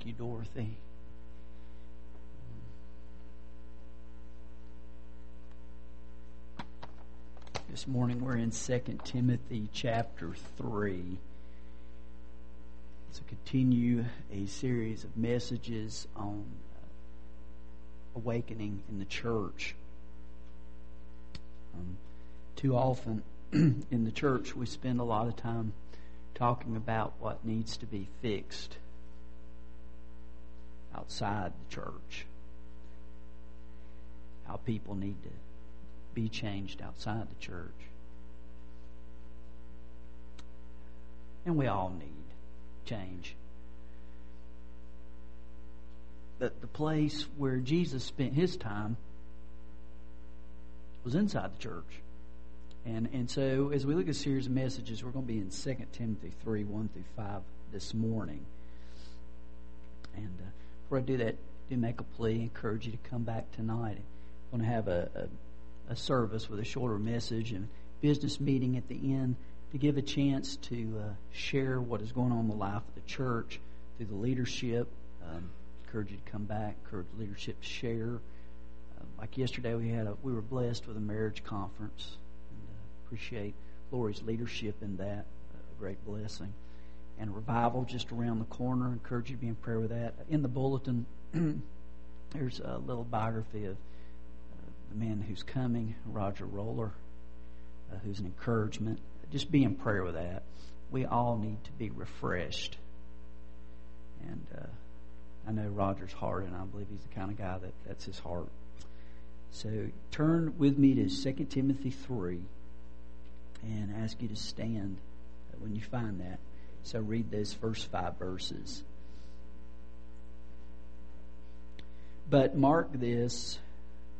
Thank you, Dorothy. This morning we're in 2 Timothy chapter 3. To continue a series of messages on awakening in the church. Um, too often in the church we spend a lot of time talking about what needs to be fixed outside the church. How people need to be changed outside the church. And we all need change. But the place where Jesus spent his time was inside the church. And and so as we look at a series of messages, we're going to be in 2 Timothy 3, 1 through 5 this morning. And uh, before I do that, do make a plea, encourage you to come back tonight. I'm going to have a, a a service with a shorter message and business meeting at the end to give a chance to uh, share what is going on in the life of the church through the leadership. Um, encourage you to come back. Encourage leadership to share. Uh, like yesterday, we had a, we were blessed with a marriage conference, and uh, appreciate Lori's leadership in that. A great blessing. And revival just around the corner. Encourage you to be in prayer with that. In the bulletin, there's a little biography of the man who's coming, Roger Roller, uh, who's an encouragement. Just be in prayer with that. We all need to be refreshed. And uh, I know Roger's heart, and I believe he's the kind of guy that that's his heart. So turn with me to 2 Timothy 3 and ask you to stand when you find that. So read those first five verses. But mark this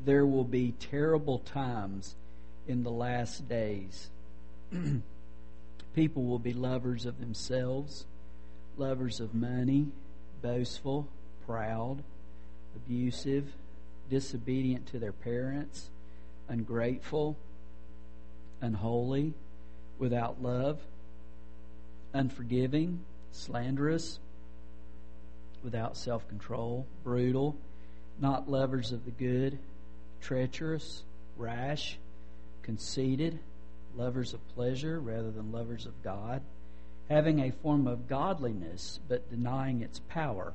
there will be terrible times in the last days. People will be lovers of themselves, lovers of money, boastful, proud, abusive, disobedient to their parents, ungrateful, unholy, without love, unforgiving, slanderous, without self control, brutal, not lovers of the good treacherous, rash, conceited, lovers of pleasure rather than lovers of God, having a form of godliness but denying its power,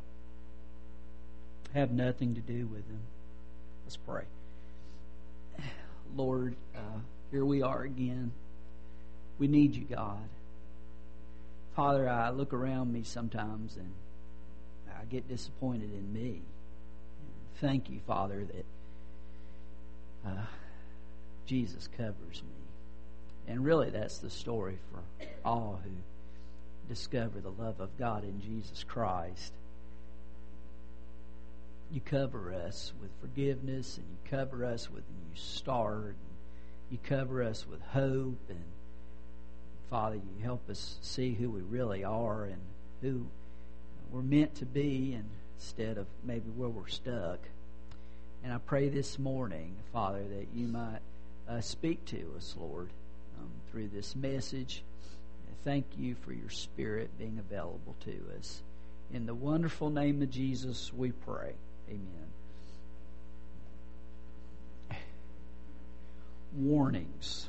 have nothing to do with them. Let's pray. Lord, uh, here we are again. We need you, God. Father, I look around me sometimes and I get disappointed in me. thank you, Father, that uh, Jesus covers me. And really, that's the story for all who discover the love of God in Jesus Christ. You cover us with forgiveness, and you cover us with a new start. and You cover us with hope, and Father, you help us see who we really are and who we're meant to be, instead of maybe where we're stuck. And I pray this morning, Father, that you might uh, speak to us, Lord, um, through this message. Thank you for your Spirit being available to us. In the wonderful name of Jesus, we pray. Amen. Warnings.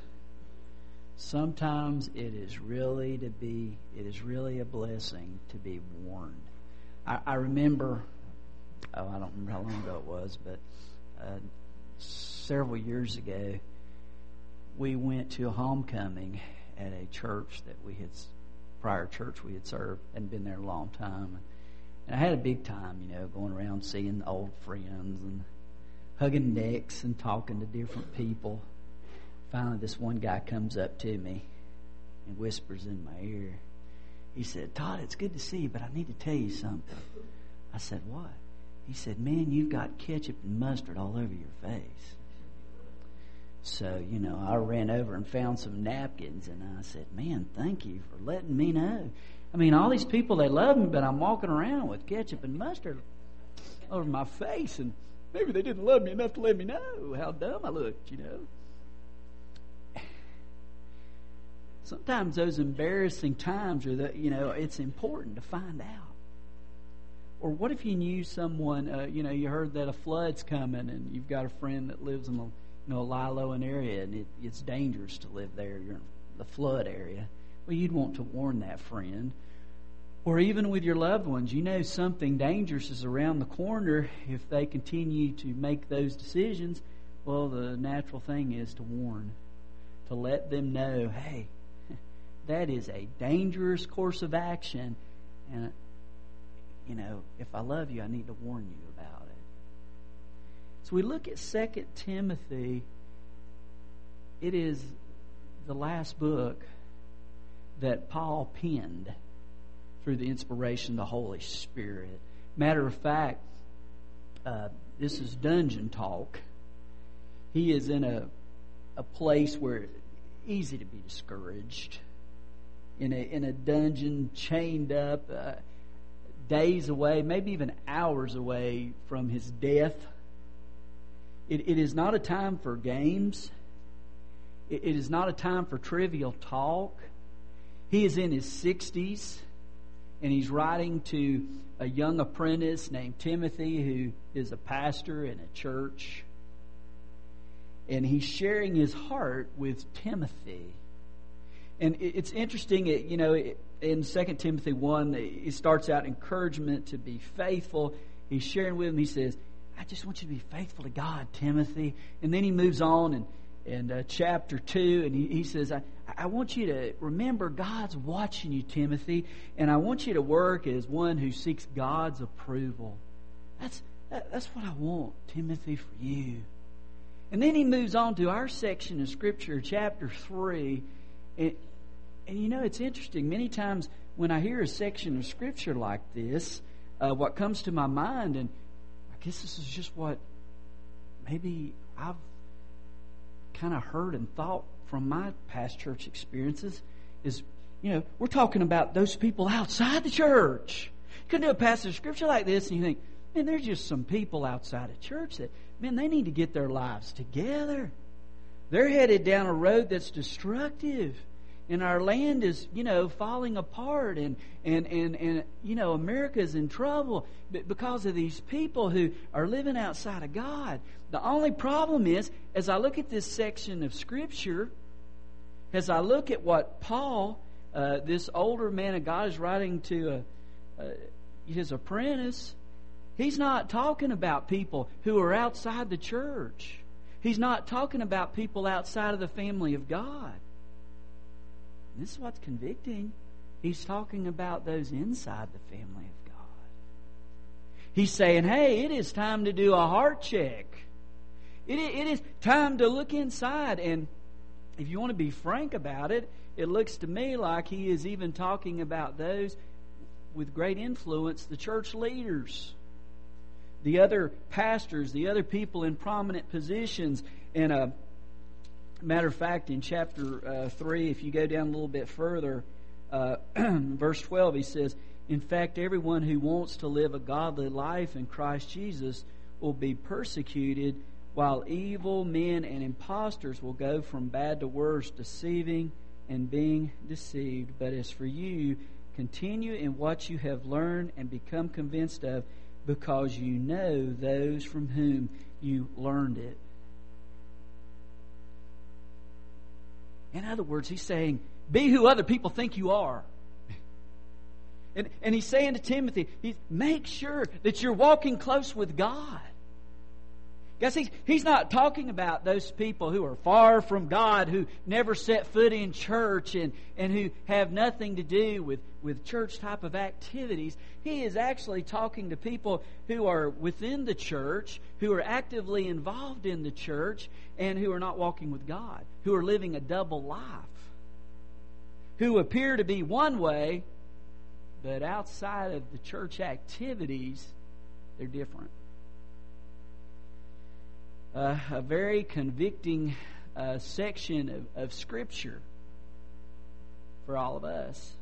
Sometimes it is really to be, it is really a blessing to be warned. I, I remember, oh, I don't remember how long ago it was, but uh, several years ago, we went to a homecoming at a church that we had, prior church we had served, and been there a long time. And I had a big time, you know, going around seeing old friends and hugging necks and talking to different people. Finally, this one guy comes up to me and whispers in my ear. He said, Todd, it's good to see you, but I need to tell you something. I said, What? He said, Man, you've got ketchup and mustard all over your face. So, you know, I ran over and found some napkins and I said, Man, thank you for letting me know. I mean, all these people, they love me, but I'm walking around with ketchup and mustard over my face and maybe they didn't love me enough to let me know how dumb I looked, you know. Sometimes those embarrassing times are that, you know, it's important to find out or what if you knew someone, uh, you know, you heard that a flood's coming and you've got a friend that lives in the you know, a low-lying area and it, it's dangerous to live there. You're in the flood area. Well, you'd want to warn that friend. Or even with your loved ones, you know something dangerous is around the corner. If they continue to make those decisions, well, the natural thing is to warn, to let them know, hey, that is a dangerous course of action, and you know, if I love you, I need to warn you about it. So we look at Second Timothy. It is the last book that Paul penned through the inspiration of the Holy Spirit. Matter of fact, uh, this is dungeon talk. He is in a a place where it's easy to be discouraged. In a in a dungeon, chained up. Uh, days away, maybe even hours away from his death. It, it is not a time for games. It, it is not a time for trivial talk. He is in his 60s and he's writing to a young apprentice named Timothy who is a pastor in a church. And he's sharing his heart with Timothy. And it's interesting, you know, in 2 Timothy 1, he starts out encouragement to be faithful. He's sharing with him, he says, I just want you to be faithful to God, Timothy. And then he moves on and, in uh, chapter 2, and he, he says, I, I want you to remember God's watching you, Timothy, and I want you to work as one who seeks God's approval. That's, that, that's what I want, Timothy, for you. And then he moves on to our section of Scripture, chapter 3. And, and you know, it's interesting. Many times when I hear a section of Scripture like this, uh, what comes to my mind, and I guess this is just what maybe I've kind of heard and thought from my past church experiences, is, you know, we're talking about those people outside the church. You could do a passage of Scripture like this, and you think, man, there's just some people outside of church that, man, they need to get their lives together. They're headed down a road that's destructive and our land is, you know, falling apart and, and, and, and you know, America's in trouble because of these people who are living outside of God. The only problem is, as I look at this section of Scripture, as I look at what Paul, uh, this older man of God, is writing to a, his apprentice, he's not talking about people who are outside the church. He's not talking about people outside of the family of God. This is what's convicting. He's talking about those inside the family of God. He's saying, hey, it is time to do a heart check. It, it is time to look inside. And if you want to be frank about it, it looks to me like he is even talking about those with great influence, the church leaders, the other pastors, the other people in prominent positions. And a Matter of fact, in chapter uh, 3, if you go down a little bit further, uh, verse 12, he says, In fact, everyone who wants to live a godly life in Christ Jesus will be persecuted, while evil men and impostors will go from bad to worse, deceiving and being deceived. But as for you, continue in what you have learned and become convinced of, because you know those from whom you learned it. In other words, he's saying, be who other people think you are. And, and he's saying to Timothy, he's, make sure that you're walking close with God. Guys, he's, he's not talking about those people who are far from God, who never set foot in church, and, and who have nothing to do with, with church type of activities. He is actually talking to people who are within the church, who are actively involved in the church, and who are not walking with God, who are living a double life, who appear to be one way, but outside of the church activities, they're different uh, a very convicting uh, section of, of Scripture for all of us.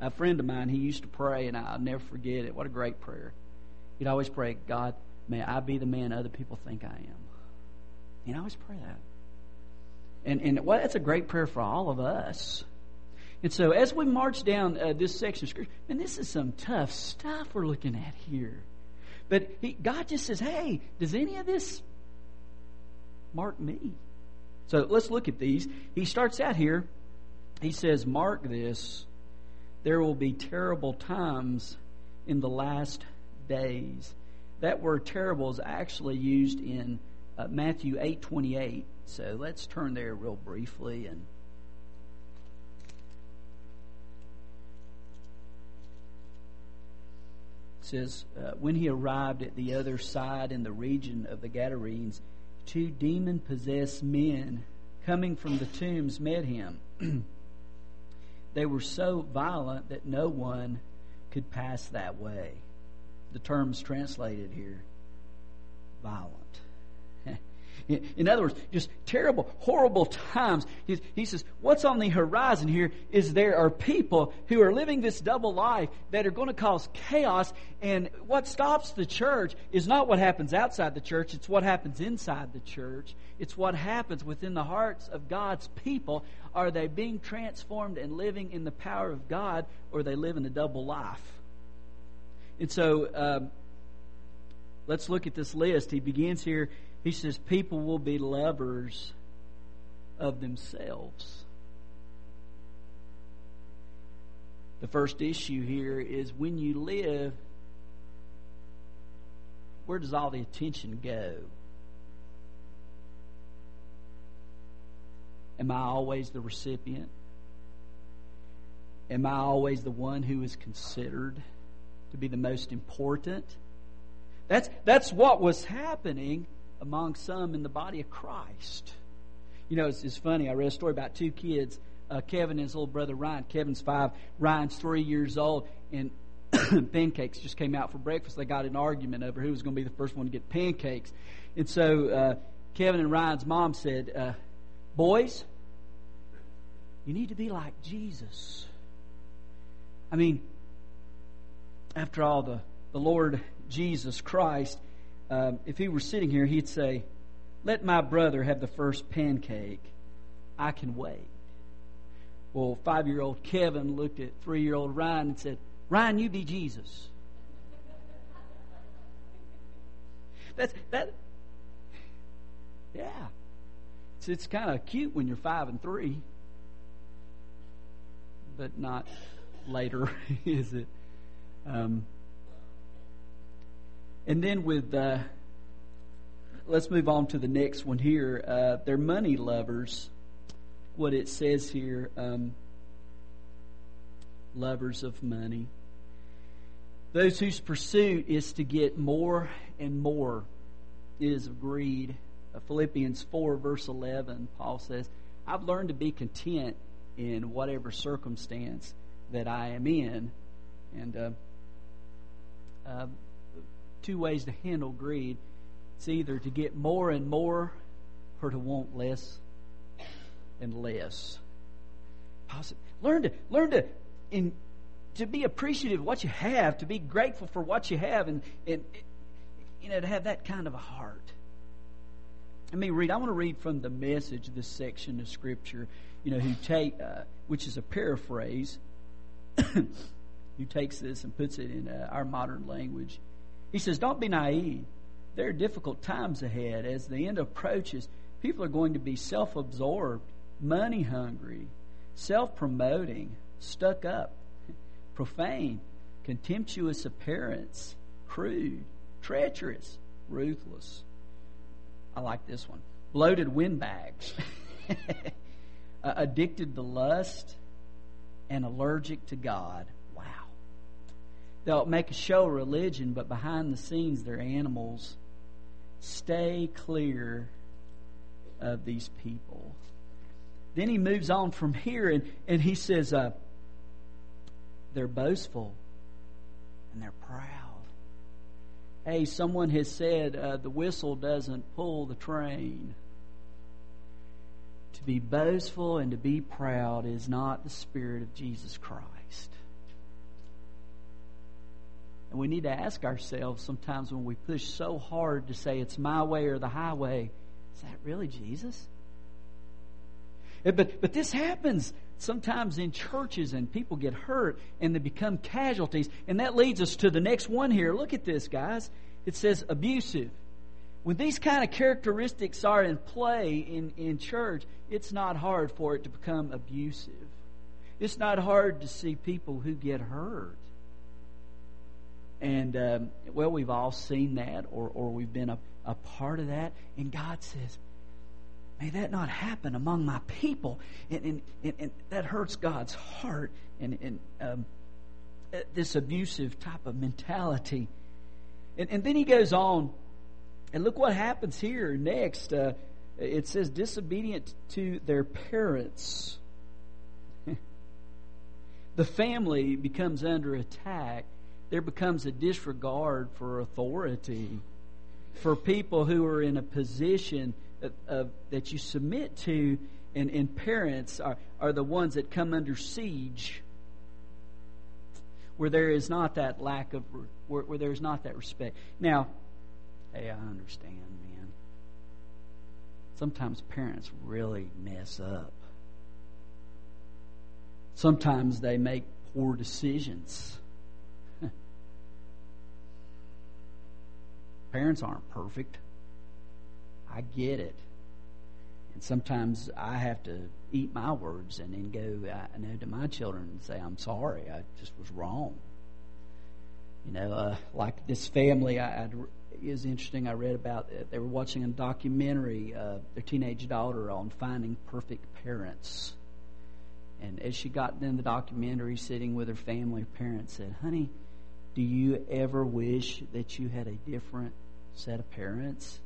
A friend of mine, he used to pray, and I'll never forget it. What a great prayer. He'd always pray, God, may I be the man other people think I am. He'd always pray that. And, and well, that's a great prayer for all of us. And so, as we march down uh, this section of Scripture, and this is some tough stuff we're looking at here. But he, God just says, hey, does any of this mark me? So let's look at these. He starts out here. He says, Mark this. There will be terrible times in the last days. That word terrible is actually used in uh, Matthew 8 28. So let's turn there real briefly and says, uh, When he arrived at the other side in the region of the Gadarenes, two demon possessed men coming from the tombs met him. they were so violent that no one could pass that way. The term's translated here violent. In other words, just terrible, horrible times. He says, What's on the horizon here is there are people who are living this double life that are going to cause chaos. And what stops the church is not what happens outside the church, it's what happens inside the church. It's what happens within the hearts of God's people. Are they being transformed and living in the power of God, or they live in a double life? And so, um, let's look at this list. He begins here he says, People will be lovers of themselves. The first issue here is when you live, where does all the attention go? Am I always the recipient? Am I always the one who is considered to be the most important? That's, that's what was happening among some in the body of Christ. You know, it's, it's funny. I read a story about two kids, uh, Kevin and his little brother Ryan. Kevin's five, Ryan's three years old, and pancakes just came out for breakfast. They got an argument over who was going to be the first one to get pancakes. And so uh, Kevin and Ryan's mom said, uh, Boys, you need to be like Jesus. I mean, after all, the, the Lord Jesus Christ um, if he were sitting here, he'd say, Let my brother have the first pancake. I can wait. Well, five year old Kevin looked at three year old Ryan and said, Ryan, you be Jesus. That's that. Yeah, it's it's kind of cute when you're five and three, but not later, is it? Um, and then with, uh, let's move on to the next one here. Uh, they're money lovers. What it says here, um, lovers of money. Those whose pursuit is to get more and more. Is of greed. Uh, Philippians 4, verse 11, Paul says, I've learned to be content in whatever circumstance that I am in. And uh, uh, two ways to handle greed. It's either to get more and more or to want less and less. Learn to learn to in to be appreciative of what you have, to be grateful for what you have, and, and you know to have that kind of a heart. Let me read. I want to read from the message this section of scripture. You know, who take uh, which is a paraphrase. who takes this and puts it in uh, our modern language. He says, Don't be naive. There are difficult times ahead. As the end approaches, people are going to be self absorbed, money hungry, self promoting, stuck up, profane, contemptuous appearance, crude, treacherous, ruthless. I like this one. Bloated windbags, uh, addicted to lust, and allergic to God. They'll make a show of religion, but behind the scenes, they're animals. Stay clear of these people. Then he moves on from here and, and he says, uh, they're boastful and they're proud. Hey, someone has said uh, the whistle doesn't pull the train. To be boastful and to be proud is not the spirit of Jesus Christ. And we need to ask ourselves sometimes when we push so hard to say it's my way or the highway, is that really Jesus? But, but this happens. sometimes in churches and people get hurt and they become casualties. And that leads us to the next one here. Look at this, guys. It says abusive. When these kind of characteristics are in play in, in church, it's not hard for it to become abusive. It's not hard to see people who get hurt. And, um, well, we've all seen that or, or we've been a, a part of that. And God says, may that not happen among my people. And, and, and, and that hurts God's heart. And, and um, uh, this abusive type of mentality. And, and then he goes on and look what happens here next. Uh, it says, disobedient to their parents. the family becomes under attack. There becomes a disregard for authority, for people who are in a position of, of, that you submit to, and, and parents are, are the ones that come under siege where there is not that lack of where, where there's not that respect. Now, Hey, I understand, man. Sometimes parents really mess up. Sometimes they make poor decisions. Parents aren't perfect. I get it. And sometimes I have to eat my words and then go I know to my children and say, I'm sorry, I just was wrong. You know, uh, like this family, I, I'd is interesting. I read about it. They were watching a documentary, uh, their teenage daughter, on finding perfect parents. And as she got in the documentary, sitting with her family, her parents said, Honey, do you ever wish that you had a different set of parents?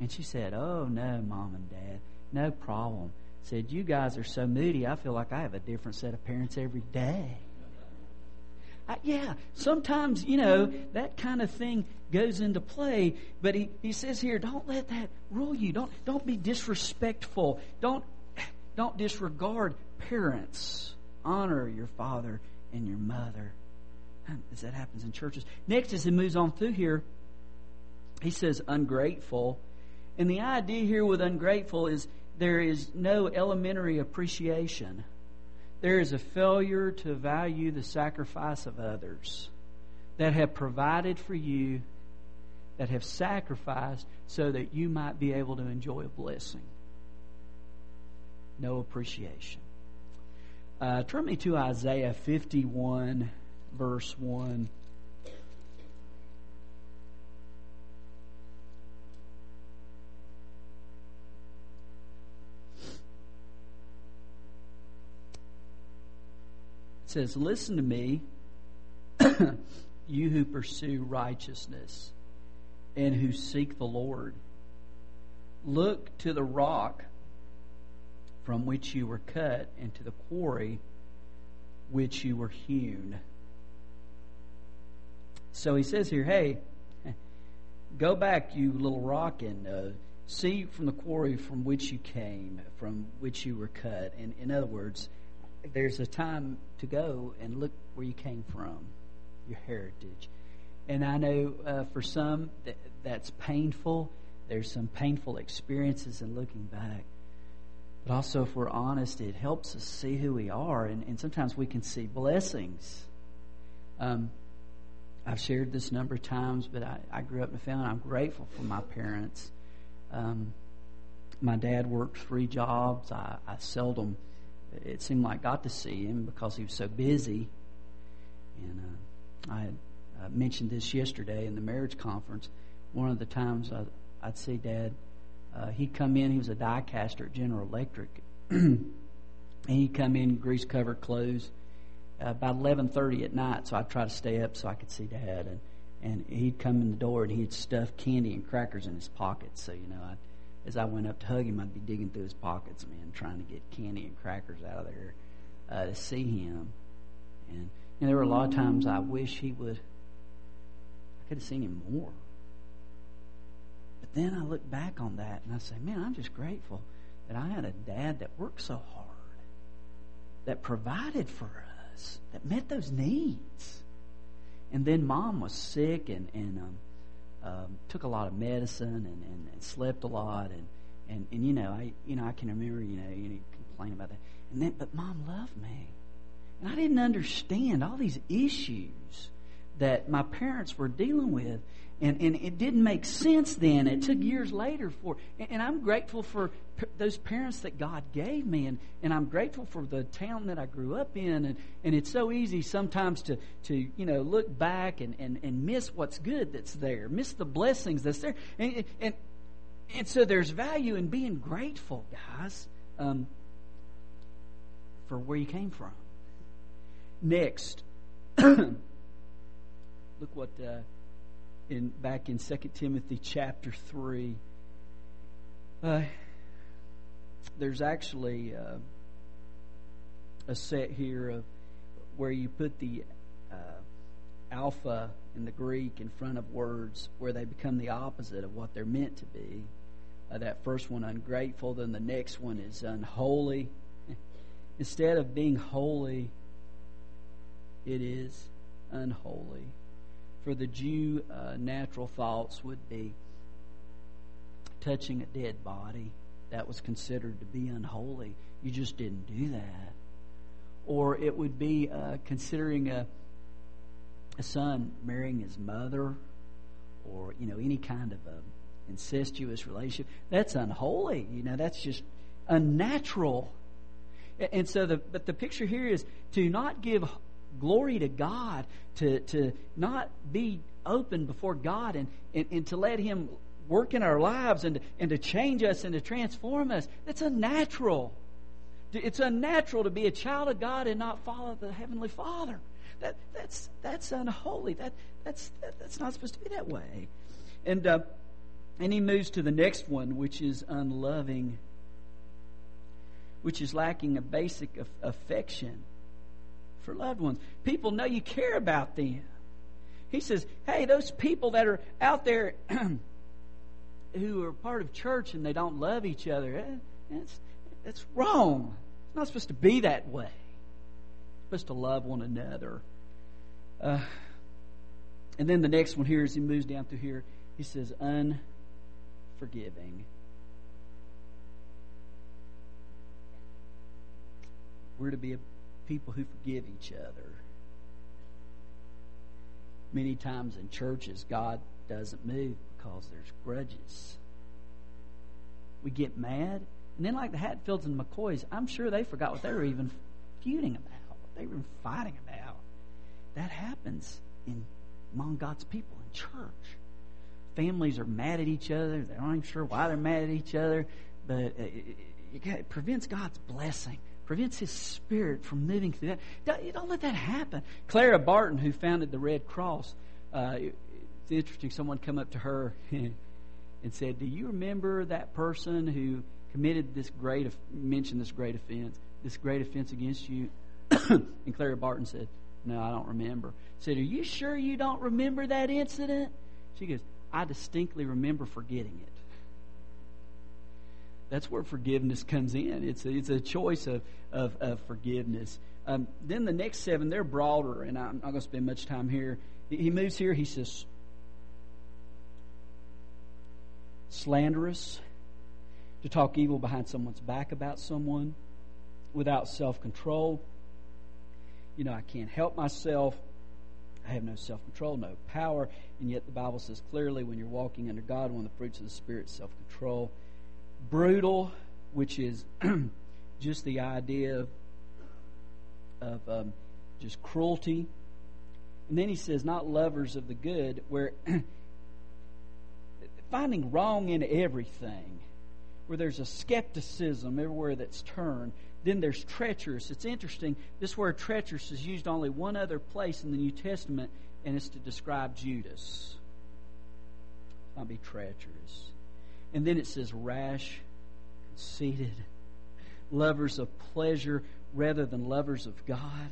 And she said, Oh, no, mom and dad, no problem. Said, You guys are so moody, I feel like I have a different set of parents every day. I, yeah, sometimes, you know, that kind of thing goes into play, but he, he says here, don't let that rule you. Don't, don't be disrespectful. Don't, don't disregard parents. Honor your father and your mother. As that happens in churches. Next, as he moves on through here, he says ungrateful. And the idea here with ungrateful is there is no elementary appreciation there is a failure to value the sacrifice of others that have provided for you, that have sacrificed so that you might be able to enjoy a blessing. No appreciation. Uh, turn me to Isaiah 51, verse 1. says, Listen to me, you who pursue righteousness and who seek the Lord. Look to the rock from which you were cut and to the quarry which you were hewn. So he says here, hey, go back, you little rock, and uh, see from the quarry from which you came, from which you were cut. And in other words, there's a time to go and look where you came from, your heritage. And I know uh, for some that, that's painful. There's some painful experiences in looking back. But also, if we're honest, it helps us see who we are. And, and sometimes we can see blessings. Um, I've shared this number of times, but I, I grew up in a family. I'm grateful for my parents. Um, my dad worked three jobs. I, I seldom it seemed like got to see him because he was so busy. And uh, I had uh, mentioned this yesterday in the marriage conference. One of the times I, I'd see Dad, uh, he'd come in. He was a die caster at General Electric, and he'd come in grease covered clothes uh, about eleven thirty at night. So I'd try to stay up so I could see Dad, and and he'd come in the door and he'd stuff candy and crackers in his pockets. So you know I'd as I went up to hug him, I'd be digging through his pockets, man, trying to get candy and crackers out of there uh, to see him. And, and there were a lot of times I wish he would, I could have seen him more. But then I look back on that and I say, man, I'm just grateful that I had a dad that worked so hard, that provided for us, that met those needs. And then mom was sick and, and um, um, took a lot of medicine and, and, and slept a lot and, and, and you know I you know I can remember you know you complain about that And then, but mom loved me. And I didn't understand all these issues that my parents were dealing with. And, and it didn't make sense then. It took years later for, and I'm grateful for those parents that God gave me, and, and I'm grateful for the town that I grew up in. And, and it's so easy sometimes to, to you know, look back and, and, and miss what's good that's there, miss the blessings that's there. And, and, and so there's value in being grateful, guys, um, for where you came from. Next, look what. Uh, in back in 2 Timothy chapter 3. Uh, there's actually uh, a set here of where you put the uh, alpha in the Greek in front of words where they become the opposite of what they're meant to be. Uh, that first one, ungrateful, then the next one is unholy. Instead of being holy, it is unholy for the Jew, uh, natural thoughts would be touching a dead body. That was considered to be unholy. You just didn't do that. Or it would be uh, considering a, a son marrying his mother, or you know any kind of a incestuous relationship. That's unholy. You know that's just unnatural. And so the but the picture here is to not give glory to God, to, to not be open before God and, and, and to let Him work in our lives and, and to change us and to transform us. That's unnatural. It's unnatural to be a child of God and not follow the Heavenly Father. That, that's, that's unholy. That, that's, that, that's not supposed to be that way. And, uh, and he moves to the next one, which is unloving, which is lacking a basic affection for loved ones. People know you care about them. He says, hey, those people that are out there who are part of church and they don't love each other, eh, that's, that's wrong. It's not supposed to be that way. It's supposed to love one another. Uh, and then the next one here, as he moves down through here, he says, unforgiving. We're to be a people who forgive each other. Many times in churches, God doesn't move because there's grudges. We get mad, and then like the Hatfields and McCoys, I'm sure they forgot what they were even feuding about, what they were fighting about. That happens in among God's people in church. Families are mad at each other. They're not even sure why they're mad at each other, but it, it, it prevents God's blessing prevents his spirit from moving through that. Don't, don't let that happen. Clara Barton, who founded the Red Cross, uh, it's interesting. Someone come up to her and said, "Do you remember that person who committed this great mentioned this great offense, this great offense against you?" and Clara Barton said, "No, I don't remember." said, "Are you sure you don't remember that incident?" She goes, "I distinctly remember forgetting it." That's where forgiveness comes in. It's a, it's a choice of, of, of forgiveness. Um, then the next seven, they're broader, and I'm not going to spend much time here. He moves here, he says, slanderous, to talk evil behind someone's back about someone, without self control. You know, I can't help myself. I have no self control, no power. And yet the Bible says clearly when you're walking under God, one of the fruits of the Spirit is self control brutal, which is just the idea of, of um, just cruelty. And then he says, not lovers of the good, where finding wrong in everything, where there's a skepticism everywhere that's turned. Then there's treacherous. It's interesting. This word treacherous is used only one other place in the New Testament, and it's to describe Judas. Not be treacherous. And then it says rash, conceited, lovers of pleasure rather than lovers of God.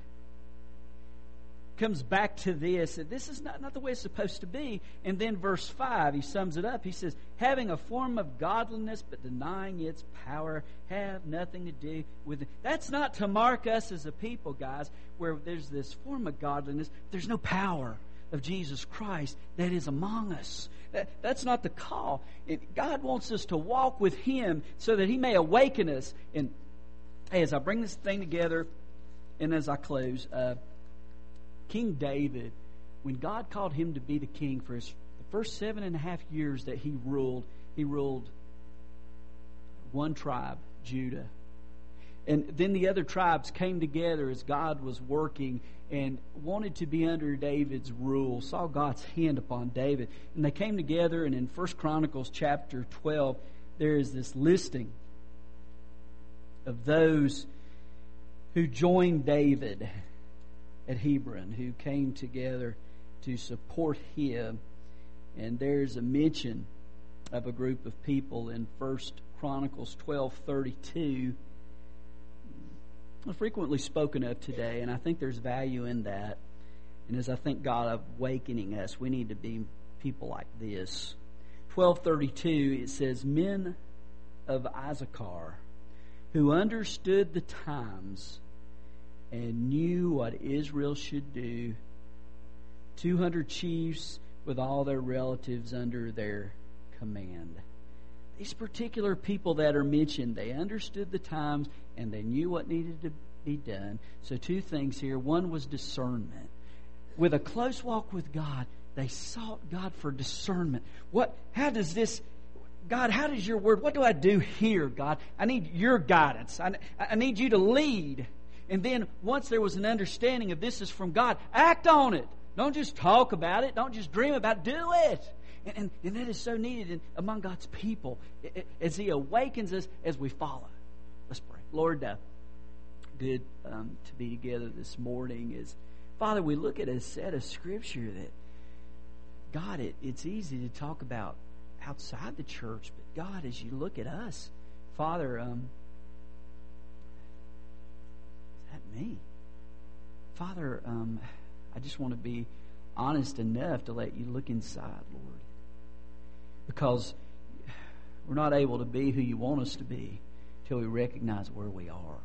Comes back to this, that this is not, not the way it's supposed to be. And then verse 5, he sums it up. He says, having a form of godliness but denying its power, have nothing to do with it. That's not to mark us as a people, guys, where there's this form of godliness, there's no power of Jesus Christ that is among us. That, that's not the call. It, God wants us to walk with Him so that He may awaken us. And Hey, as I bring this thing together and as I close, uh, King David, when God called him to be the king for his the first seven and a half years that he ruled, he ruled one tribe, Judah. And then the other tribes came together as God was working and wanted to be under David's rule, saw God's hand upon David. And they came together, and in 1 Chronicles chapter 12, there is this listing of those who joined David at Hebron, who came together to support him. And there's a mention of a group of people in First Chronicles 12:32 frequently spoken of today and I think there's value in that. And as I think God awakening us we need to be people like this. 1232 it says men of Issachar who understood the times and knew what Israel should do 200 chiefs with all their relatives under their command these particular people that are mentioned, they understood the times and they knew what needed to be done. So, two things here. One was discernment. With a close walk with God, they sought God for discernment. What, how does this, God, how does your word, what do I do here, God? I need your guidance. I, I need you to lead. And then, once there was an understanding of this is from God, act on it. Don't just talk about it. Don't just dream about it. Do it. And, and, and that is so needed in, among God's people as He awakens us as we follow. Let's pray. Lord, uh, good um, to be together this morning. Is Father, we look at a set of Scripture that, God, it, it's easy to talk about outside the church, but God, as you look at us, Father, um, is that me? Father, um, I just want to be honest enough to let you look inside, Lord because we're not able to be who you want us to be till we recognize where we are.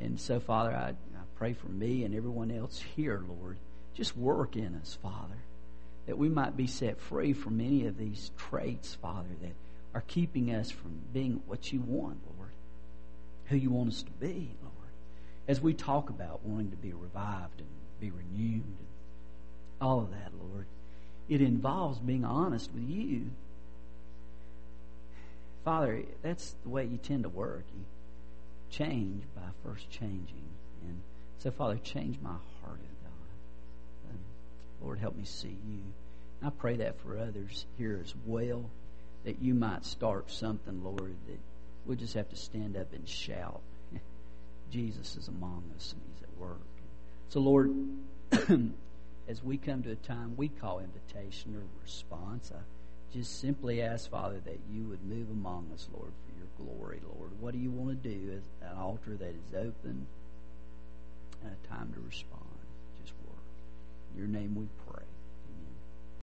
And so, Father, I, I pray for me and everyone else here, Lord. Just work in us, Father, that we might be set free from any of these traits, Father, that are keeping us from being what you want, Lord, who you want us to be, Lord. As we talk about wanting to be revived and be renewed and all of that, Lord it involves being honest with you. Father, that's the way you tend to work. You change by first changing. And so, Father, change my heart, oh God. And Lord, help me see you. I pray that for others here as well, that you might start something, Lord, that we'll just have to stand up and shout. Jesus is among us and he's at work. So, Lord, as we come to a time we call invitation or response, I just simply ask, Father, that you would move among us, Lord, for your glory, Lord. What do you want to do as an altar that is open and a time to respond? Just work. In your name we pray.